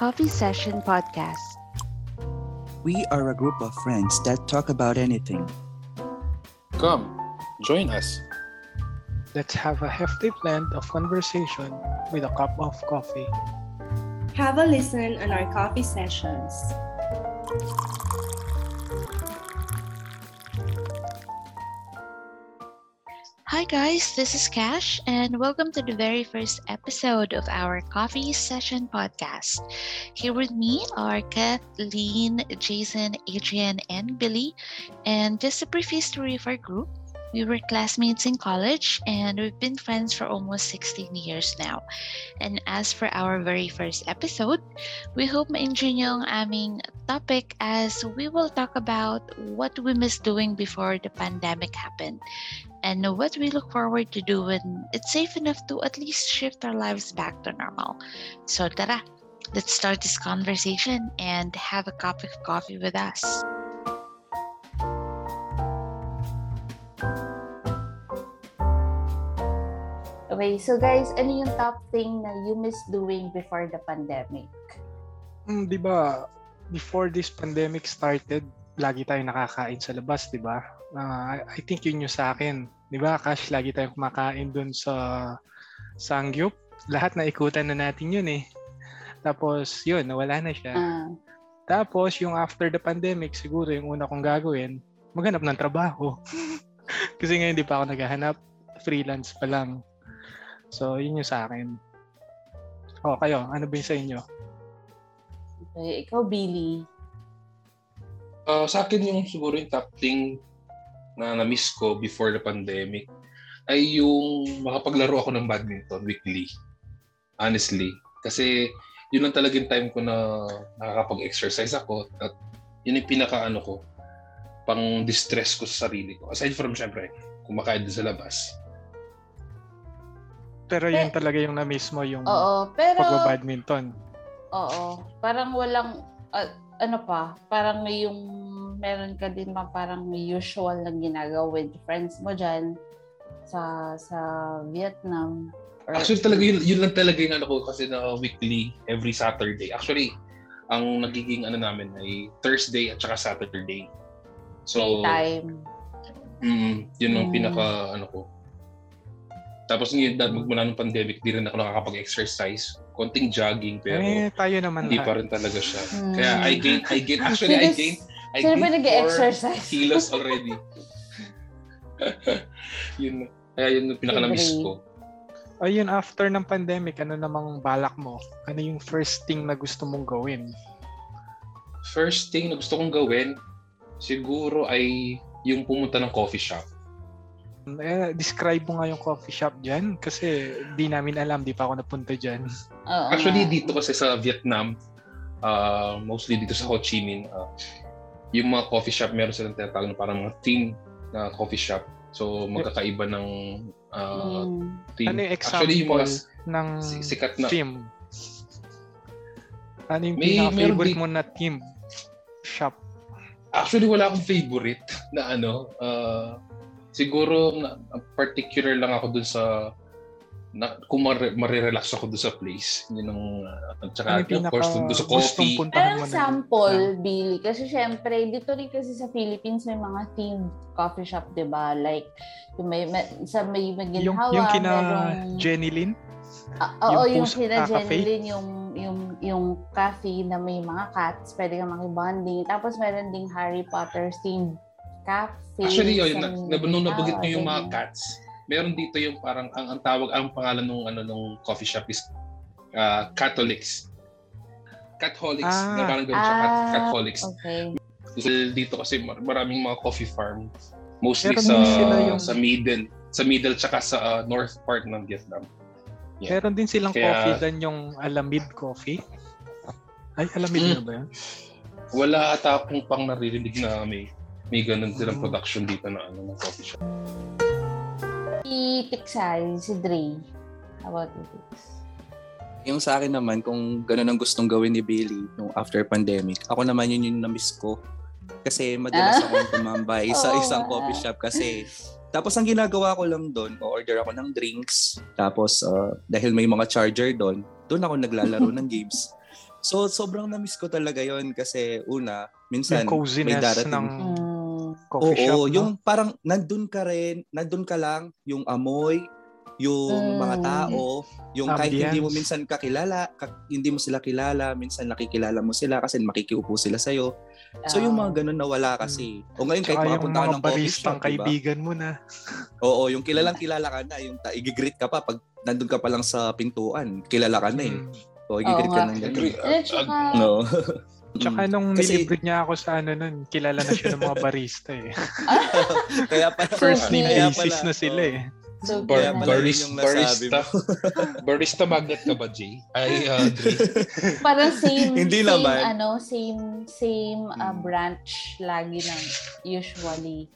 Coffee Session Podcast. We are a group of friends that talk about anything. Come, join us. Let's have a hefty blend of conversation with a cup of coffee. Have a listen on our coffee sessions. Hi, guys, this is Cash, and welcome to the very first episode of our Coffee Session Podcast. Here with me are Kathleen, Jason, Adrian, and Billy. And just a brief history of our group. We were classmates in college and we've been friends for almost 16 years now. And as for our very first episode, we hope ma-enjoy nyo ang aming topic as we will talk about what we miss doing before the pandemic happened and what we look forward to do when it's safe enough to at least shift our lives back to normal. So tara, let's start this conversation and have a cup of coffee with us. Okay, so guys, ano yung top thing na you miss doing before the pandemic? Hmm, 'Di ba, before this pandemic started, lagi tayong nakakain sa labas, 'di ba? Uh, I think yun yung sa akin. 'Di ba? Cash lagi tayong kumakain dun sa Sangyup. Lahat na ikutan na natin yun eh. Tapos yun, nawala na siya. Ah, Tapos yung after the pandemic, siguro yung una kong gagawin, maghanap ng trabaho. Kasi ngayon hindi pa ako naghahanap. Freelance pa lang. So, yun yung sa akin. O, kayo, ano ba yung sa inyo? okay, ikaw, Billy. Uh, sa akin yung siguro yung top thing na na-miss ko before the pandemic ay yung makapaglaro ako ng badminton weekly. Honestly. Kasi yun lang talagang time ko na nakakapag-exercise ako at yun yung pinaka ano ko pang distress ko sa sarili ko. Aside from syempre, kumakain din sa labas. Pero yun Eh, talaga yung na-miss mo, yung Oo, pero... pagba-badminton. Oo. Parang walang... ah, ano pa? Parang yung... Meron ka din ba parang usual na ginagawa with friends mo dyan sa sa Vietnam? Or, Actually talaga yun, yun lang talaga yung ano ko kasi na weekly every Saturday. Actually, ang nagiging ano namin ay Thursday at saka Saturday. So, time. mm, yun ang Mm. pinaka ano ko. Tapos yun, dahil magmula ng pandemic, di rin ako nakakapag-exercise. Konting jogging, pero eh, tayo naman hindi pa rin talaga siya. Mm. Kaya I gain, I gain, actually I gain, I Sino ba gain 4 nag-exercise? kilos already. yun, kaya yun yung pinaka-na-miss ko. Ayun, after ng pandemic, ano namang balak mo? Ano yung first thing na gusto mong gawin? First thing na gusto kong gawin, siguro ay yung pumunta ng coffee shop. Eh, describe mo nga yung coffee shop dyan kasi di namin alam, di pa ako napunta dyan. Oo Actually, nga. dito kasi sa Vietnam, uh, mostly dito sa Ho Chi Minh, uh, yung mga coffee shop, meron silang tinatawag na parang mga team na coffee shop. So, magkakaiba ng uh, Mm. team. Ano yung Actually, yung example mga ng si- sikat na... team? Ano yung May- pinaka-favorite mo na team shop? Actually, wala akong favorite na ano. Uh, siguro, na, particular lang ako dun sa na, kung mare- marirelax ako dun sa place. Yun ang, uh, at saka, Ano yung of course, dun, dun sa pinaka- coffee. Parang sample, na- Billy. Kasi syempre, dito rin kasi sa Philippines may mga themed coffee shop, di ba? Like, yung may, may, sa may Yung, Maginhawa, yung kina merong... Jenny Lynn? Ah, oo, yung yung, kina Cafe? Jenny Lynn, yung, yung, yung cafe na may mga cats, pwede kang makibonding. Tapos meron ding Harry Potter themed cafe. Actually, yun, na, na, nung nabanggit Maginhawa, nyo yung mga cats, meron dito yung parang, ang, ang tawag, ang pangalan ng ano nung coffee shop is uh, Catholics. Catholics. Ah. na parang ganun siya, Cat, Ah, Catholics. Okay. Dito kasi mar- maraming mga coffee farm. Mostly Meron sa yung- sa middle, sa middle tsaka sa uh, north part ng Vietnam. Yeah. Meron din silang Kaya- coffee dan yung Alamid Coffee. Ay, Alamid Mm. na ba yun? Wala ata akong pang naririnig na may may ganun silang Mm. production dito na ano ng coffee shop. Si Tiksay, si Dre. How about you, Tix? Yung sa akin naman, kung gano'n ang gustong gawin ni Billy nung after pandemic, ako naman yun yung na-miss ko. Kasi madalas Ah. akong tumambay sa isang coffee shop kasi tapos ang ginagawa ko lang doon, o-order ako ng drinks. Tapos ah, dahil may mga charger doon, doon ako naglalaro ng games. So, sobrang na-miss ko talaga yon kasi una, minsan may darating. ng Mm. Coffee Oo, shop, no? yung parang nandun ka rin, nandun ka lang, yung amoy, yung mga Mm. tao, yung kahit hindi mo Ambience. minsan kakilala, ka- hindi mo sila kilala, minsan nakikilala mo sila kasi makikiupo sila sa'yo. So yung mga ganun nawala kasi. O ngayon kahit makapunta ka mga ng coffee shop, diba? kaibigan mo na. Oo, yung kilalang kilala ka na, yung ta- igigreet ka pa pag nandun ka pa lang sa pintuan, kilala ka na eh. Mm. O igigreet Oo ka nga. ng ganun. Agree. Eh, tsaka, No. Tsaka Mm. nung Kasi- nilibre niya ako sa ano nun, kilala na siya ng mga barista eh. kaya pala, First name kaya basis pala, na sila oo. eh. so, Bar- barista. mo. Barista magnet ka ba, Jay? Ay, uh. Parang same, Hindi same, naman. ano, same, same uh, Hmm. branch lagi ng usually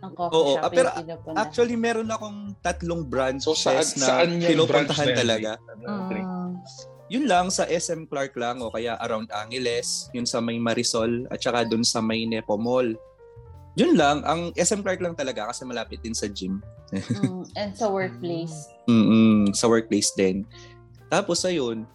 ng coffee Oo, shop ah, pero pinupunta. Actually, meron akong tatlong branches So, saan, na saan pinupuntahan talaga. Jay? Yun lang sa SM Clark lang o kaya around Angeles, yun sa may Marisol at saka dun sa may Nepo Mall. Yun lang, ang SM Clark lang talaga kasi malapit din sa gym. Mm, and sa workplace. mm sa workplace din. Tapos ayun,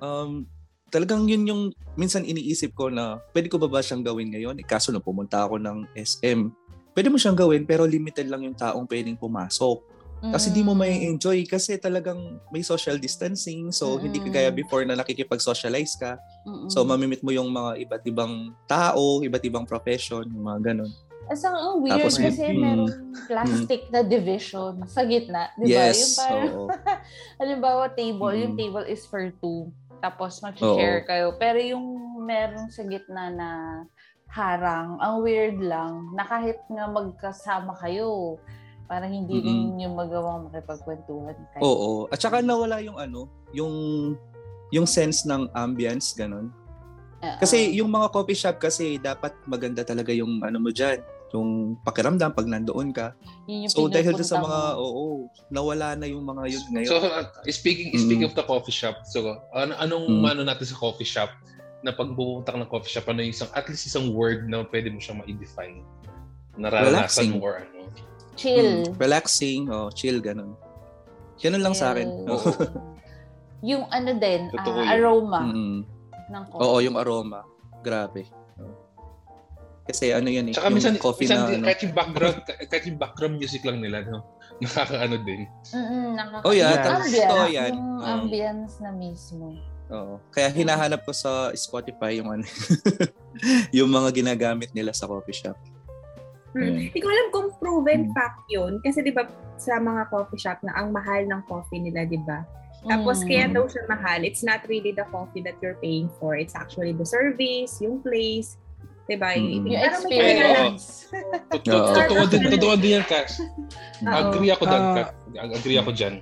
um, talagang yun yung minsan iniisip ko na pwede ko ba ba siyang gawin ngayon? Eh, kaso nung pumunta ako ng SM, pwede mo siyang gawin pero limited lang yung taong pwedeng pumasok. Kasi di mo Mm. may enjoy kasi talagang may social distancing. So, hindi ka gaya Mm. before na nakikipag-socialize ka. Mm-mm. So, mamimit mo yung mga iba't ibang tao, iba't ibang profession, yung mga ganun. As ang ang weird Tapos, kasi mm, merong plastic na division sa gitna. Di ba? Yung Yes. parang, oo. halimbawa table, yung Mm. table is for two. Tapos mag-share kayo. Pero yung merong sa gitna na harang, ang weird lang na kahit nga magkasama kayo, parang hindi rin yung magawang makipagkwentuhan kayo. Oo. At saka nawala yung ano, yung yung sense ng ambience, ganun. Ah, Kasi yung mga coffee shop kasi dapat maganda talaga yung ano mo dyan, yung pakiramdam pag nandoon ka. yun yung So dahil sa mga, oo, nawala na yung mga yun ngayon. So, uh, speaking speaking of the coffee shop, so ano anong Mm. ano natin sa coffee shop na pag pupunta ka ng coffee shop, ano yung isang, at least isang word na pwede mo siyang ma-define? Relaxing. Nararanasan mo or ano? Chill. Mm, relaxing, oh, chill, ganun. Ganun lang sa akin. Chill. Oo. yung ano din, Totoo yun. aroma Mm. ng coffee. Oo, yung aroma. Grabe. Kasi ano yan eh, Tsaka yung minsan, coffee minsan na ano. kahit yung background, kahit yung background music lang nila, no? Nakakaano din. Mm-mm, nakaka- Oh, yeah, yung tama. ambience, Totoo yan. Yung Oo. ambience na mismo. Oo. Kaya hinahanap ko sa Spotify yung ano, yung mga ginagamit nila sa coffee shop. Hmm. Ayun. Hindi ko alam kung proven Hmm. fact yun. Kasi di ba sa mga coffee shop na ang mahal ng coffee nila, di ba? Tapos Mm. kaya daw siya mahal, it's not really the coffee that you're paying for. It's actually the service, yung place, di ba? Mm. Yung experience. Totoo Oo. totoo din, totoo din yan, Cash. Agree ako dyan, Ah. Kat. Agree ako dyan.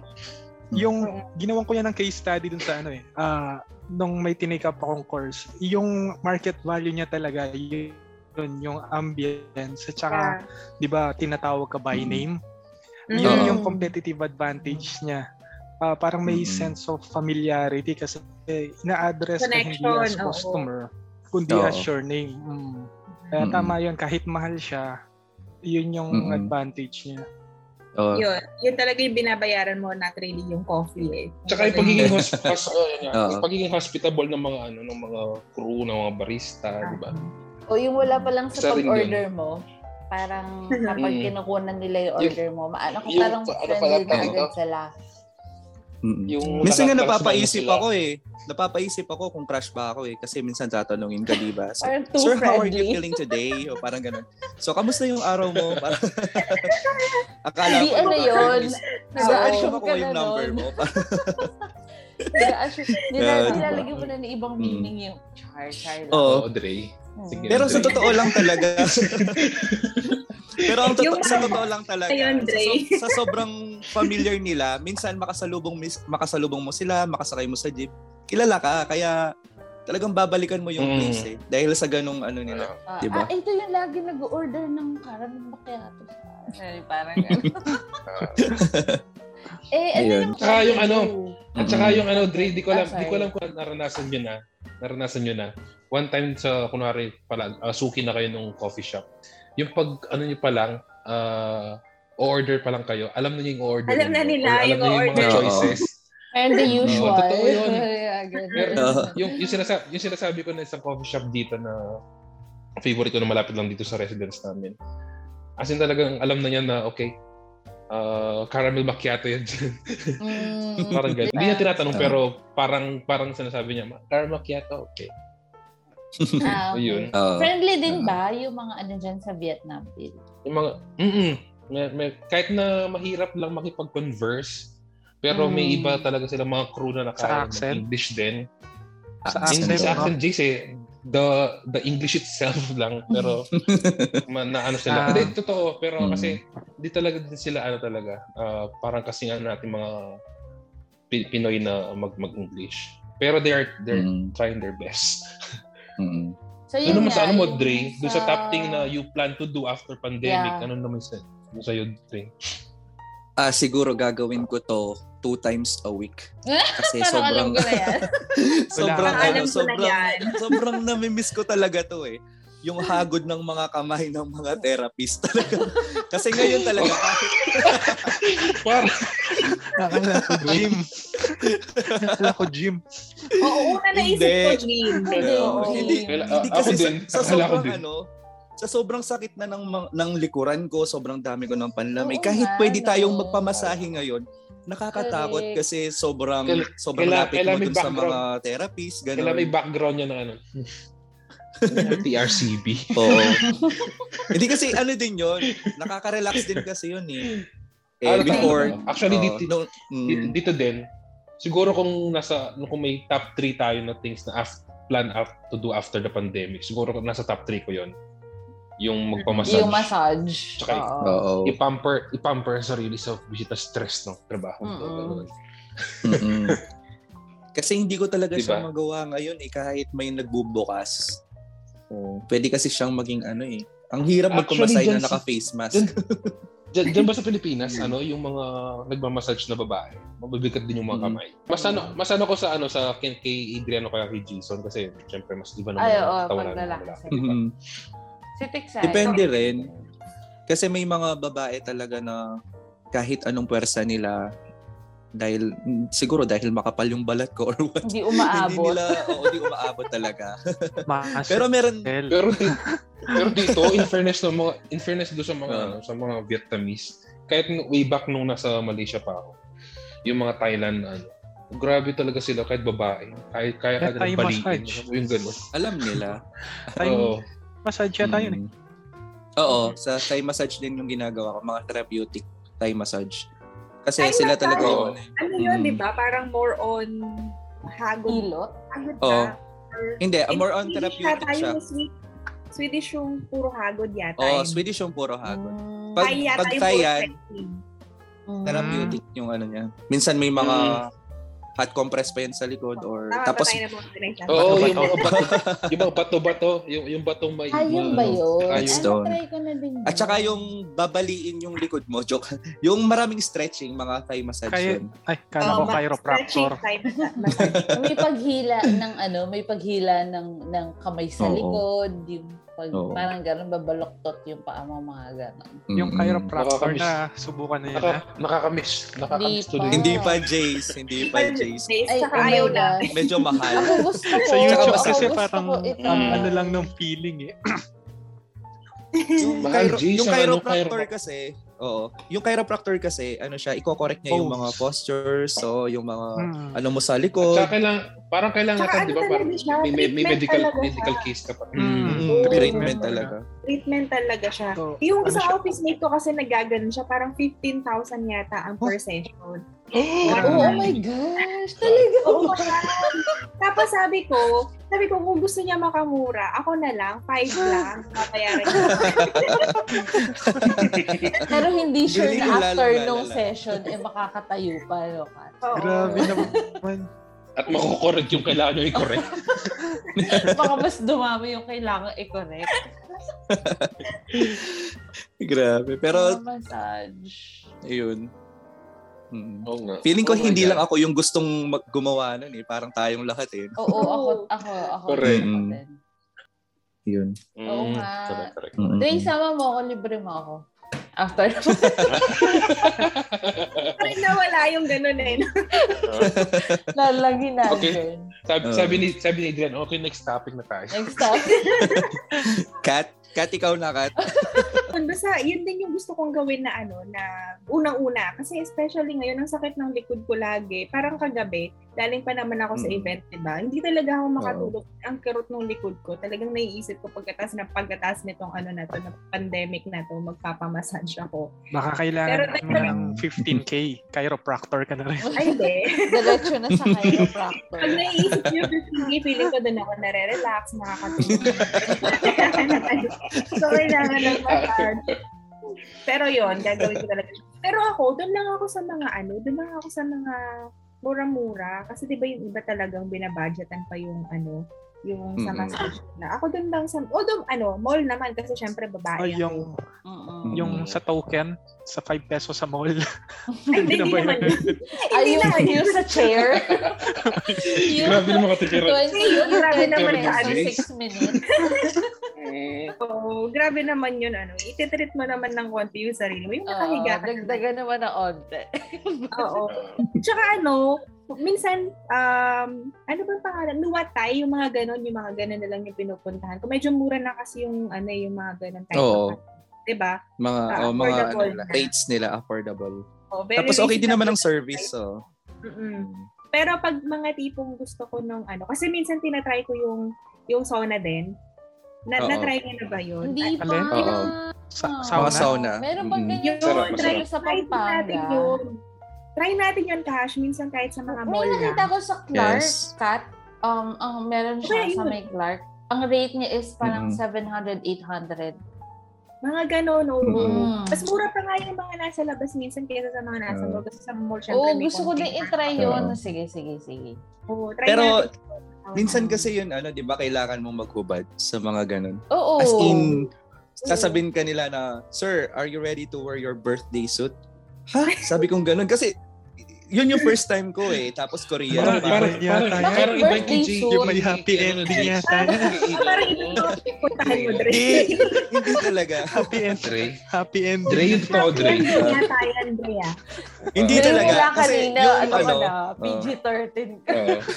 Yung ginawan ko yan ng case study dun sa ano eh. ah nung may tinake up akong course, yung market value niya talaga yun yung ambience at saka Yeah. 'di ba tinatawag ka by Mm. name. Mm. Yun Oo. yung competitive advantage niya. Ah, parang may Mm. sense of familiarity kasi ina-address ka hindi as oo. customer, kundi Oo. as your name. Mm. Kaya Mm. tama yun, kahit mahal siya, yun yung Mm-mm. advantage niya. Oo. Yun. Yun talaga yung binabayaran mo, not really yung coffee eh. Tsaka yung pagiging, hos- hos- oh, yun Oo. yung pagiging hospitable ng mga ano ng mga crew, ng mga barista, di ba? O yung wala pa lang sa pag-order mo, parang kapag Mm. kinukunan nila yung order mo, maano ko yung- parang ano pala friendly na agad sila. Mm-mm. Yung Minsan nga napapaisip ako eh. Napapaisip ako kung crush ba ako eh. Kasi minsan tatanungin ka, di ba? So, Sir, how are you friendly. feeling today? O parang ganun. So, kamusta yung araw mo? Parang, akala Hindi ko, ano yun. So, Nag-assume ba ka ko na yung number mo? Nag-assume. Yeah, Nila-? Nilalagyan mo na ng ibang Mm. meaning yung char, char. Oo. Oo, Dre. Sige. Pero sa totoo lang talaga. Pero ang totoo, Yung sa totoo lang talaga, Ayun, sa, so- sa sobrang familiar nila, minsan makasalubong, mis- makasalubong mo sila, makasakay mo sa jeep, kilala ka, kaya talagang babalikan mo yung Mm. place eh. Dahil sa ganong ano nila. Ah, Diba? ah, ito yung lagi nag-order ng karaming macchiato sa Ay, parang gano'n. eh, ano yung yung ano? At saka yung ano, Dre, di ko alam, Ah, di ko sorry. alam kung naranasan nyo na. Naranasan nyo na. One time sa, kunwari, pala, uh, suki na kayo nung coffee shop. Yung pag, ano nyo pa lang, uh, order pa lang kayo, alam na nyo yung order Alam na nila or alam yung yung mga order. Choices. And the usual. totoo yun. Yeah. Pero yung, yung, sinasabi, yung sinasabi ko na isang coffee shop dito na favorite ko na malapit lang dito sa residence namin. As in talagang alam na niya na, okay, uh, caramel macchiato yan dyan. Mm. parang ganun. Hindi niya tinatanong pero parang parang sinasabi niya, "Ma- caramel macchiato, okay. Ah, okay. Oo. Friendly din ba yung mga ano dyan sa Vietnam? Bill? Yung mga, mm may, may, kahit na mahirap lang makipag-converse, pero may Mm. iba talaga sila mga crew na Sa nakaya accent? English din. Sa Hindi accent, sa no? accent, Jace eh. The, the English itself lang, pero ma, na ano sila. Hindi, totoo, pero Mm. kasi di talaga din sila ano talaga, ah, parang kasi nga natin mga Pi- Pinoy na mag, mag-English. Pero they are they're Mm. trying their best. Mm. So, Ano yun sa nga, ano mo, Dre? Doon sa sa- top thing na you plan to do after pandemic, Yeah. ano naman sa ano sa'yo, Dre? Ah, siguro gagawin ko to two times a week. Kasi sobrang ko na yan. sobrang ano, Alam ko na sobrang sobrang nami-miss ko talaga to eh. Yung hagod ng mga kamay ng mga therapist talaga. Kasi ngayon talaga kahit Parang, Akala ko gym. Akala ko gym. Oo, una naisip Hindi. ko, Jean. Hindi, hindi, Kaila- hindi kasi din. sa, sa sobrang ano, sa sobrang sakit na ng ng likuran ko, sobrang dami ko ng panlamig. Oo Kahit pwede tayong no. magpamasahe ngayon, nakakatakot Correct. kasi sobrang Kaila- sobrang kaila- lapit kailangan mo dun sa mga therapist, kailan may ganun. background niya ng ano. TRCB. Oo. Hindi kasi ano din yun, nakaka-relax din kasi yun eh. Eh, Ano before? Actually, oo, dito, dito, mm, dito din, siguro kung nasa, kung may top 3 tayo na things na af- plan af- to do after the pandemic, siguro kung nasa top 3 ko yon Yung magpamassage. Yung massage. Tsaka- Oo. Oo. I-pamper, i-pamper sa sarili sa bisita stress ng trabaho. Mm-mm. Kasi hindi ko talaga Diba? siya magawa ngayon eh kahit may nagbubukas. Oh, pwede kasi siyang maging ano eh. Ang hirap dyan na naka-face mask. Diyan, diyan ba sa Pilipinas, ano, yung mga nagmamassage na babae, mabibigat din yung mga Mm. kamay. Mas ano, mas ano ko sa ano sa kay, kay Adriano kaya kay Jason kasi syempre mas iba naman Ay, oo, katawan pag ng lalaki. lalaki. Mhm. Si Texas. Depende rin. Kasi may mga babae talaga na kahit anong pwersa nila dahil mm, siguro dahil makapal yung balat ko or what. Hindi hindi umaabot. nila oo, di umaabot talaga. Pero meron Pero di- pero dito in fairness ng mga in fairness do sa mga Ah. ano, sa mga Vietnamese, kahit way back nung nasa Malaysia pa ako, yung mga Thailand ano, grabe talaga sila kahit babae. Kahit kaya ka ng balikin. Yung gano'n. alam nila. Thai Oo. massage yata yun eh. Mm. Oo, sa Thai massage din yung ginagawa ko, mga therapeutic Thai massage. Kasi Thai sila talaga ano eh. Ano yun, Mm. di ba? Parang more on hagod. Ilot. Hagod. Or- Hindi, In more on Swedish therapeutic siya. Yung Swe- Swedish yung puro hagod yata. Oh, Yun. Swedish yung puro hagod. Mm. Pag- Thai yata pag yung Thai puro. Mm. Therapeutic yung ano niya. Minsan may mga hot compress pa yan sa likod or Tama tapos ba? Oo, Bato-bato. yung mga bato, yung mga bato-bato, yung yung batong may yun ba ano, yun? ayun. It's Ano, stone. try ko na din. at saka yun. yung babaliin yung likod mo, joke. Yung maraming stretching, mga Thai massage Kaya- yun. Ay, kala ko ma- chiropractor. stretching time massage. may paghila ng ano, may paghila ng ng kamay sa Oo. likod, yung pag Oo. parang gano'n babaloktot yung paa mo mga gano'n. Yung chiropractor Nakakamiss. na subukan na yun. Naka, ha? nakakamiss. Nakakamiss Hindi tuloy. pa. Hindi pa Jace, hindi pa Jace. Ay, saka oh ayaw na. Medyo mahal. Ako gusto ko. Sa YouTube ako kasi gusto parang ko ito. ang Mm. ano lang ng feeling eh. Yung, Mahal, chiro- Jace, yung ang ano, chiropractor chiro- kasi, oo. Yung chiropractor kasi, ano siya, i-correct niya yung Pose. mga postures, so yung mga Hmm. ano mo sa At likod. saka kailangan, parang kailangan Tsaka ka, ano di ba? Parang talaga siya, may, may, may treatment medical talaga medical case ka pa. Mm. Treatment talaga. Treatment talaga siya. So, Yung ano sa siya? office mate ko kasi nagaganon siya, parang 15,000 yata ang per session. Oh, Grabe. oh my gosh, talaga. Oo. Tapos sabi ko, sabi ko kung gusto niya makamura, ako na lang, 5 lang, papayaran niya. Pero hindi sure Galing na after nung session, eh makakatayo pa. No, Kat? Oo. Grabe naman. At makukorek yung kailangan nyo i-correct. Baka mas dumami yung kailangan i-correct. Grabe. Pero, massage. yun. Mm. Oo nga. Feeling ko Oh hindi God. lang ako yung gustong mag- gumawa nun eh. Parang tayong lahat eh. Oo, ako, ako, ako. Correct. ako Mm. Yun. Oo Mm, nga. correct, correct. Mm-mm. Dre, sama mo ako, libre mo ako. After Parang nawala yung ganun eh. no? lalagi natin. Okay. sabi, Oo. sabi ni sabi ni Adrian, okay, next topic na tayo. Next time. Kat, Kat, ikaw na, Kat. Basta, yun din yung gusto kong gawin na ano, na unang-una. Kasi especially ngayon, ang sakit ng likod ko lagi. Parang kagabi, daling pa naman ako sa Mm. event, di ba? Hindi talaga ako makatulog. Ang kirot ng likod ko, talagang naiisip ko pagkatas na pagkatas nitong ano na to, na pandemic na to, magpapamassage ako. Baka Pero kailangan mo nag- ng 15K. Chiropractor ka na rin. Ay, hindi. Diretso na sa chiropractor. Pag naiisip niyo, Christine, feeling ko doon ako nare-relax, nakakatulog. so, kailangan ng massage. Pero yon gagawin ko talaga. Pero ako, doon lang ako sa mga ano, doon lang ako sa mga mura-mura. Kasi di ba yung iba talagang binabudgetan pa yung ano, yung sa Mm-mm. massage na. Ako doon lang sa, although ano, mall naman kasi syempre babae ako. yung, Mm-mm. yung sa token, sa 5 pesos sa mall. Ay, hindi, na hindi ba naman. Ay, Hindi yung, naman yun. sa chair. yung Grabe naman katitira. 20, Grabe naman 20 yun. pesos 6 minutes. Oo, grabe naman yun. Ano, ititreat mo naman ng konti yung sarili mo. Yung nakahiga ka. dagdagan naman ng onte. Oo. Tsaka ano, minsan, um, ano ba pangalan? Nuwatay, yung mga ganon, yung mga ganon na lang yung pinupuntahan. Kung medyo mura na kasi yung, ano, yung mga ganon. Kahit Oo. pa- Diba? Mga, Ah, oh, mga ano, na. rates nila, affordable. Oh, very Tapos okay din naman ang service, so. Mm-mm. Pero pag mga tipong gusto ko nung ano, kasi minsan tinatry ko yung yung sauna din. Na, Oo. na-try ko na ba yun? Hindi pa. Sa, Mga sauna. sauna. Meron bang ganyan Yun, Sarap, try, sa try natin Pampanga? yun. Try natin yun, Cash. Minsan kahit sa mga May mall nakita na. ko sa Clark, Yes. Kat, um, ang meron siya Okay, sa yun. may Clark. Ang rate niya is parang Mhm. 700, 800. Mga ganon, oo. Mm. Mas mura pa nga yung mga nasa labas minsan kaysa sa mga nasa Oo. mall. Kasi sa mall, syempre, Oo, may gusto ko din i-try yun. Sige, sige, sige. Oo, try Pero, natin. Minsan kasi yun, ano, di ba, kailangan mong maghubad sa mga ganun. Oo. As in, sasabihin ka nila na, Sir, are you ready to wear your birthday suit? Ha? Sabi kong ganun. Kasi, yun yung first time ko eh. Tapos Korean. Parang, pa. parang, Yata parang, yan. parang iba yung KJ. Yung may happy ending yata. Parang ito, puntahan mo, Dre. Hindi, hindi talaga. Happy end. Dre. Happy Dre ending. yung totoo, Dre. Yata yan, Dre. Hindi Hindi talaga. Kasi yung ano, ka ano, na, PG-13 ka. Oo.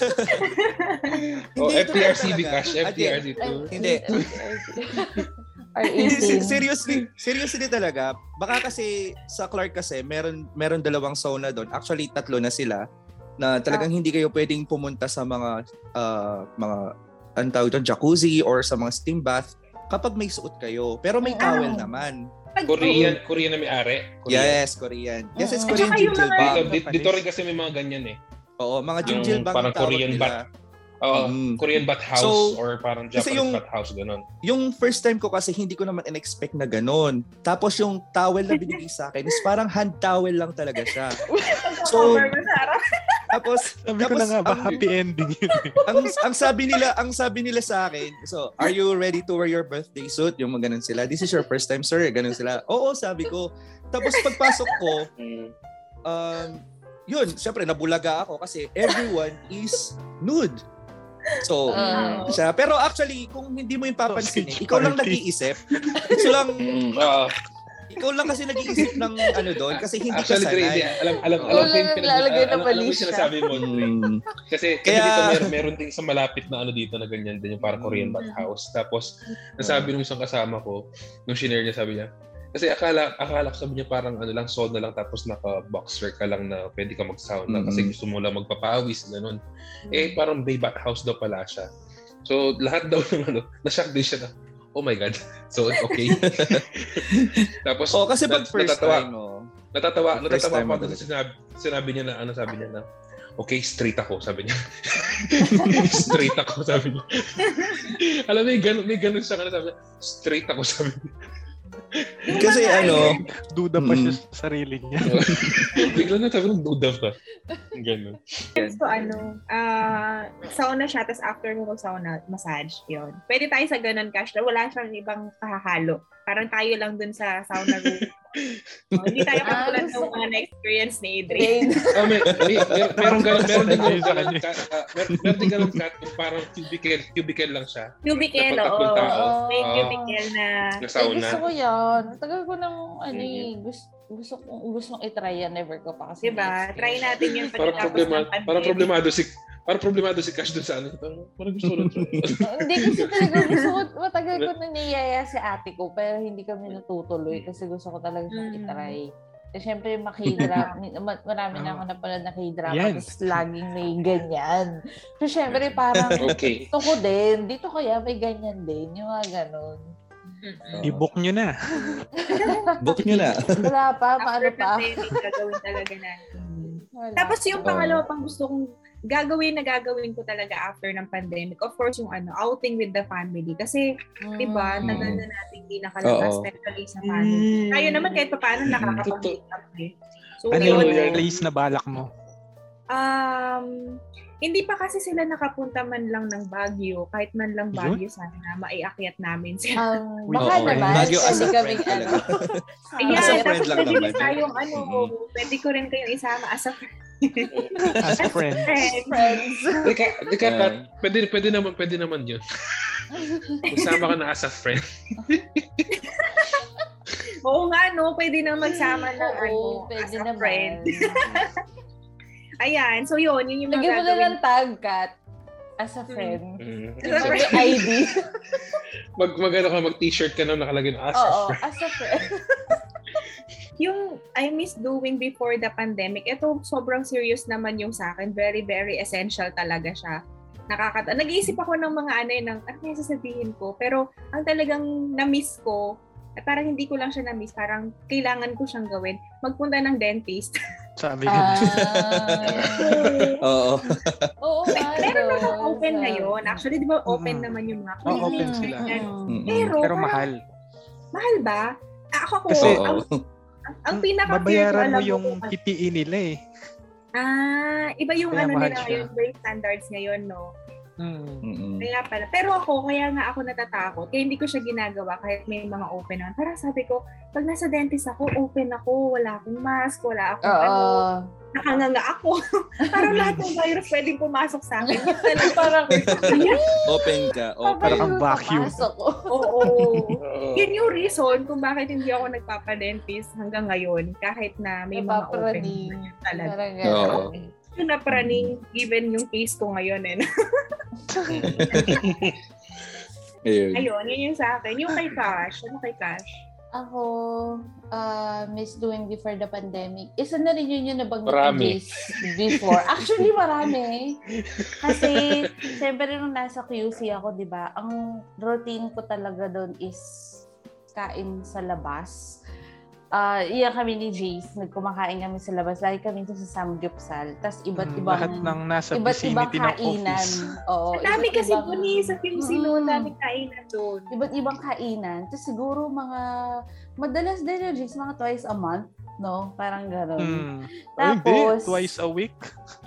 Oh, Hindi, FPRCB cash, FPRCB. Hindi. Or Hindi, 18. se- seriously, seriously talaga. Baka kasi sa Clark kasi meron meron dalawang sauna doon. Actually tatlo na sila na talagang hindi kayo pwedeng pumunta sa mga ah, mga ang tawag doon, jacuzzi or sa mga steam bath kapag may suot kayo. Pero may Ah. towel naman. Pag- Korean, Korean na may-ari. Korean. Yes, Korean. Yes, it's Korean bath. Dito, dito, rin kasi may mga ganyan eh. Oo, mga bath parang Korean nila. Oo, Mm. Korean bath house So, or parang Japanese yung- bath house, ganun. Yung first time ko kasi hindi ko naman in-expect na ganun. Tapos yung towel na binigay sa akin is parang hand towel lang talaga siya. So, tapos Sabi ko na tapos nga ba, ang- happy ending yun. eh. ang ang sabi nila, ang sabi nila sa akin, so, are you ready to wear your birthday suit? Yung mga ganun sila. This is your first time, sir. Ganun sila. Oo, sabi ko. Tapos pagpasok ko, um, yun, syempre nabulaga ako kasi everyone is nude. So, Ah. siya. Pero actually, kung hindi mo yung papansin, Sausage ikaw lang nag-iisip. Ito lang, Mm, oo. ikaw lang kasi nag-iisip ng ano doon kasi hindi Actually, ka Dre, hindi. sanay. Alam, alam, alam yung lang pinag- lalagay na alam, alam sinasabi mo. Mm. Kasi, kasi Kaya- dito meron, meron din sa malapit na ano dito na ganyan din yung parang Korean bath house. Tapos nasabi nung isang kasama ko, nung shinare niya sabi niya, kasi akala akala ko sabi niya parang ano lang sauna lang tapos naka boxer ka lang na pwede ka mag-sauna kasi Mhm. gusto mo lang magpapawis ganun. Eh parang bay bath house daw pala siya. So lahat daw ng ano, na-shock din siya na Oh my God. So, okay. Tapos, Oh, kasi pag nat- first natatawa, time, oh. Natatawa, First natatawa pa talaga. sinabi, sinabi niya na ano sabi niya na okay, straight ako, sabi niya. straight ako, sabi niya. Alam mo, may ganun, may ganun siya, sabi niya, straight ako, sabi niya. Kasi ano, Duda pa siya Mm. sa sarili niya. Bigla na sabi ng duda pa. Ganun. So ano, ah sauna siya, tapos after mo mag-sauna, massage, yun. Pwede tayo sa ganun, Cash, wala siyang ibang kahahalo. Parang tayo lang dun sa sauna room. Oh, hindi tayo Ah, katulad ng mga na-experience ni Adrian. Oh, may, may, may, meron ganun, meron din ganun, cat, ah, meron, din ganun cat, parang cubicle, cubicle lang siya. Cubicle, oo. tao. May cubicle na Na Ay, sauna. gusto ko yan. Tagal ko nang, ano Mhm. eh, gusto, gusto kong gusto kong i-try yan. Never ko pa kasi. Diba? Try natin yung pagkatapos problema, ng pandemic. parang problemado si parang problemado si Cash dun sa ano. Parang, gusto ko na try. hindi kasi talaga gusto ko, matagal ko na niyaya si ate ko, pero hindi kami natutuloy kasi gusto ko talaga siyang Mm. i-try. Eh, syempre, yung maki-drama, marami na ako napanood na k-drama, Yan. tapos laging may ganyan. So, syempre, parang, Okay. gusto ko din, dito kaya may ganyan din, yung mga ganon. Mm-mm. I-book nyo na. Book nyo na. Wala pa, paano After pa? pandemic, gagawin talaga natin. Wala Tapos yung Oo. pangalawa pang gusto kong gagawin na gagawin ko talaga after ng pandemic, of course, yung ano, outing with the family. Kasi, Mm. di ba, Mm. tagal na natin hindi nakalabas, especially sa family. Tayo naman kahit pa paano nakakapag-meet up eh. So, Ano yun, yun? yung place na balak mo? Um, hindi pa kasi sila nakapunta man lang ng Baguio, kahit man lang? Baguio sana maiakyat namin sila. Um, baka oo. naman, Baguio as a kaming friend ano. talaga. Ayan, As a friend tapos lang pwede naman. tayong ano, Mhm. pwede ko rin kayong isama as a friend. As a friend. Friends. Ika, ika, Ah. Kat, pwede, pwede naman, pwede naman yun. Kasama ka na as a friend. Oo nga, no? Pwede na magsama ng ano, Oo, pwede as a naman. friend. Ayan, so yun, yun yung mga Lagyan mo na ng tag, Kat. As a friend. Mm. As a May friend. ID. Mag, mag, ano ka, mag-t-shirt ka na nakalagay na as a Oo, friend. as a friend. Yung I miss doing before the pandemic, ito sobrang serious naman yung sa akin. Very, very essential talaga siya. Nakakata Nag-iisip ako ng mga ano yun, ng ano kaya sasabihin ko. Pero ang talagang na-miss ko, at parang hindi ko lang siya na-miss, parang kailangan ko siyang gawin, magpunta ng dentist. Sabi ko. Ah. Oo. Oo. Meron naman open ngayon. Actually, di ba open Mm. naman yung mga Oo, open clinic, sila. Mm-mm. Pero, Pero mahal. Mahal ba? Ako ko, Kasi- ang. Ang, ang pinaka Babayaran mo yung kung- PPE nila eh. Ah, iba yung Kaya ano nila ngayon, iba yung standards ngayon, no? Mm. Mm-mm. Kaya pala. Pero ako, kaya nga ako natatakot. Kaya hindi ko siya ginagawa kahit may mga open naman. Parang sabi ko, pag nasa dentist ako, open ako, wala akong mask, wala akong Oo. ano, nakanganga ako. Parang lahat ng virus pwedeng pumasok sa akin. Parang, Open ka. Open. Parang kang vacuum. Ko. Oo. Oo. Yun yung reason kung bakit hindi ako nagpapadentist hanggang ngayon kahit na may mga open. Talaga. Parang Oo. gano'n. Yun na praning given yung case ko ngayon eh. Ayun. Ayun, yun yung sa akin. Yung kay Cash. Ano kay Cash? Ako, uh, miss doing before the pandemic. Isa na rin yun yung nabanggit Marami. before. Actually, marami. Kasi, siyempre nung nasa QC ako, di ba, ang routine ko talaga doon is kain sa labas. Ah, iya kami ni Jace, nagkumakain kami sa labas. Lagi kami doon sa Samgyupsal. Tapos iba't Mm, ibang Lahat ng nasa iba't ibang vicinity kainan. office. Oo, Ang dami iba't kasi ibang- po ni sa QC no, Mm. daming kainan doon. iba't ibang kainan. Tapos siguro mga, madalas din yung Jigs, mga twice a month, no? Parang gano'n. Mm. Ay, hindi. Tapos- Twice a week.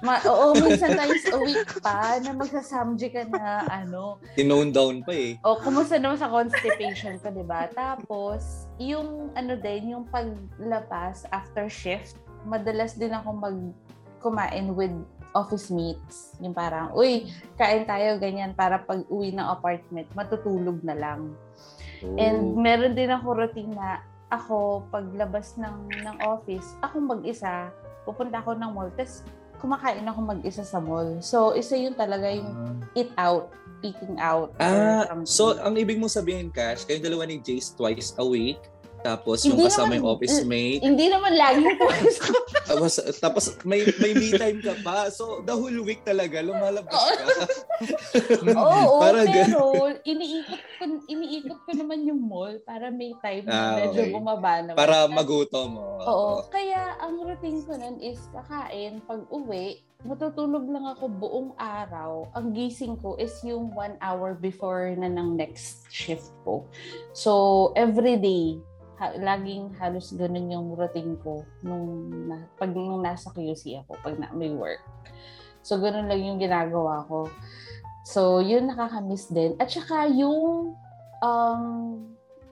Ma- oo, minsan twice a week pa na magsasamji ka na ano. Tinone down pa eh. O, kumusta naman sa constipation ko, di ba? Tapos, yung ano din, yung paglabas after shift, madalas din ako mag kumain with office mates. Yung parang, uy, kain tayo ganyan para pag uwi ng apartment, matutulog na lang. And meron din ako routine na ako, paglabas ng, ng office, ako mag-isa, pupunta ako ng mall, tapos kumakain ako mag-isa sa mall. So, isa yun talaga yung eat out, eating out. Ah, something. so ang ibig mong sabihin, Cash, kayong dalawa ni Jace twice a week, tapos yung Hindi kasama naman- yung office mate, Hindi naman laging twice. tapos, tapos may may me time ka pa. So the whole week talaga lumalabas ka. Oo, Parang pero iniikot ko, iniikot ko naman yung mall para may time Ah, na medyo okay. bumaba naman. para magutom mo. Oo. Kaya ang routine ko nun is kakain, pag uwi, matutulog lang ako buong araw. Ang gising ko is yung one hour before na ng next shift ko. So, every day, ha- laging halos ganun yung routine ko nung, na, pag nung nasa QC ako, pag na, may work. So, ganun lang yung ginagawa ko. So, yun nakakamiss din. At saka yung um,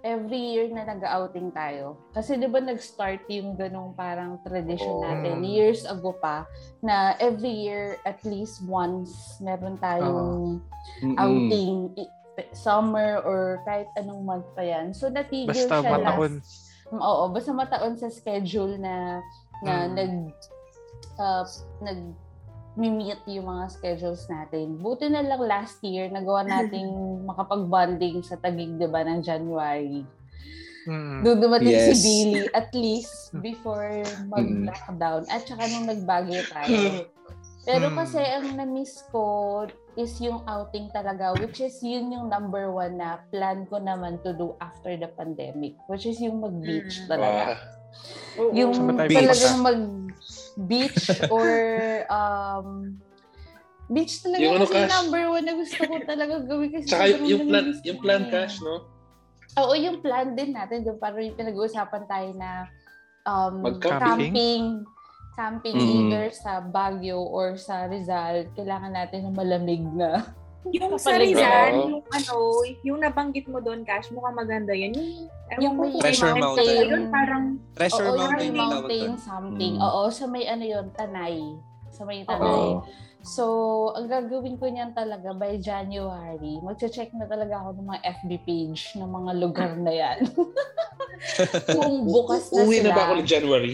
every year na nag-outing tayo. Kasi di ba nag-start yung ganong parang tradition Oo. natin years ago pa na every year at least once meron tayong Mm-mm. outing i- summer or kahit anong month pa yan. So natigil Basta siya mataon. last Oo, basta mataon sa schedule na na Mm. nag uh, nag meet yung mga schedules natin. Buti na lang last year nagawa nating makapag-bonding sa Tagig, 'di ba, ng January. Mm. Doon dumating si Yes. Billy at least before mag-lockdown at saka nung nagbagyo tayo. Pero Mm. kasi ang na-miss ko is yung outing talaga which is yun yung number one na plan ko naman to do after the pandemic which is yung mag-beach Mm. talaga. Wow. Yung tayo talagang pupunta? mag-beach or um, beach talaga Yung ano, kasi yung Cash? number one na gusto ko talaga gawin kasi Tsaka sobrang yung plan, yung plan eh. cash, no? Oo, yung plan din natin. Yung parang yung pinag-uusapan tayo na um, Mag-camping? camping. Camping Mm. either sa Baguio or sa Rizal. Kailangan natin ng malamig na. Yung sa. Rizal, Oo. yung ano, yung nabanggit mo doon, Cash, mukhang maganda yun. Yung, Yung may Treasure Mountain. Yun, parang, Treasure Oo, Mountain yung mountain something. Mm. Oo, sa may ano yun, Tanay. Sa may Tanay. Oo. So, ang gagawin ko niyan talaga by January, magche-check na talaga ako ng mga FB page ng mga lugar na yan. Kung bukas na Uwi sila. na ba ako ng January?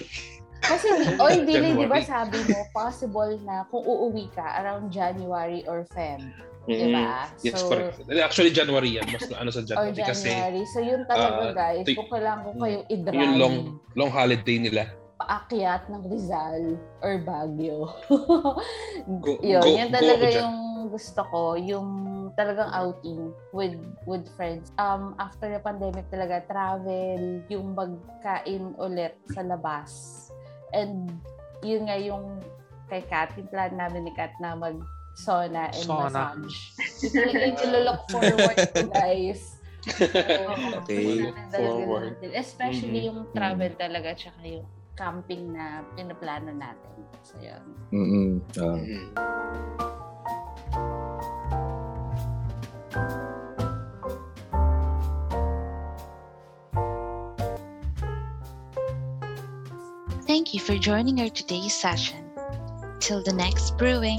Kasi, oy, Billy, di ba January. sabi mo, possible na kung uuwi ka around January or Feb. Di ba? Mm. Yes, So, correct. Actually, January yan. Mas ano sa Or January. Kasi January. So, yun talaga, ah, guys. y- Kung kailangan ko kayong i-drive, yung long long holiday nila. paakyat ng Rizal or Baguio. Go- yun, go- yun go talaga dyan. yung gusto ko, yung talagang outing with with friends. Um, after the pandemic talaga, travel, yung magkain ulit sa labas. And yun nga yung kay Kat, yung plan namin ni Kat na mag sauna and Sauna. massage. Ito talaga yung nilolook forward to guys. Oo, Okay. Forward. natin. Especially Mhm. yung travel talaga tsaka yung camping na pinaplano natin. So, yun. Mm-mm. Ah. Mm. You for joining our today's session. Till the next brewing.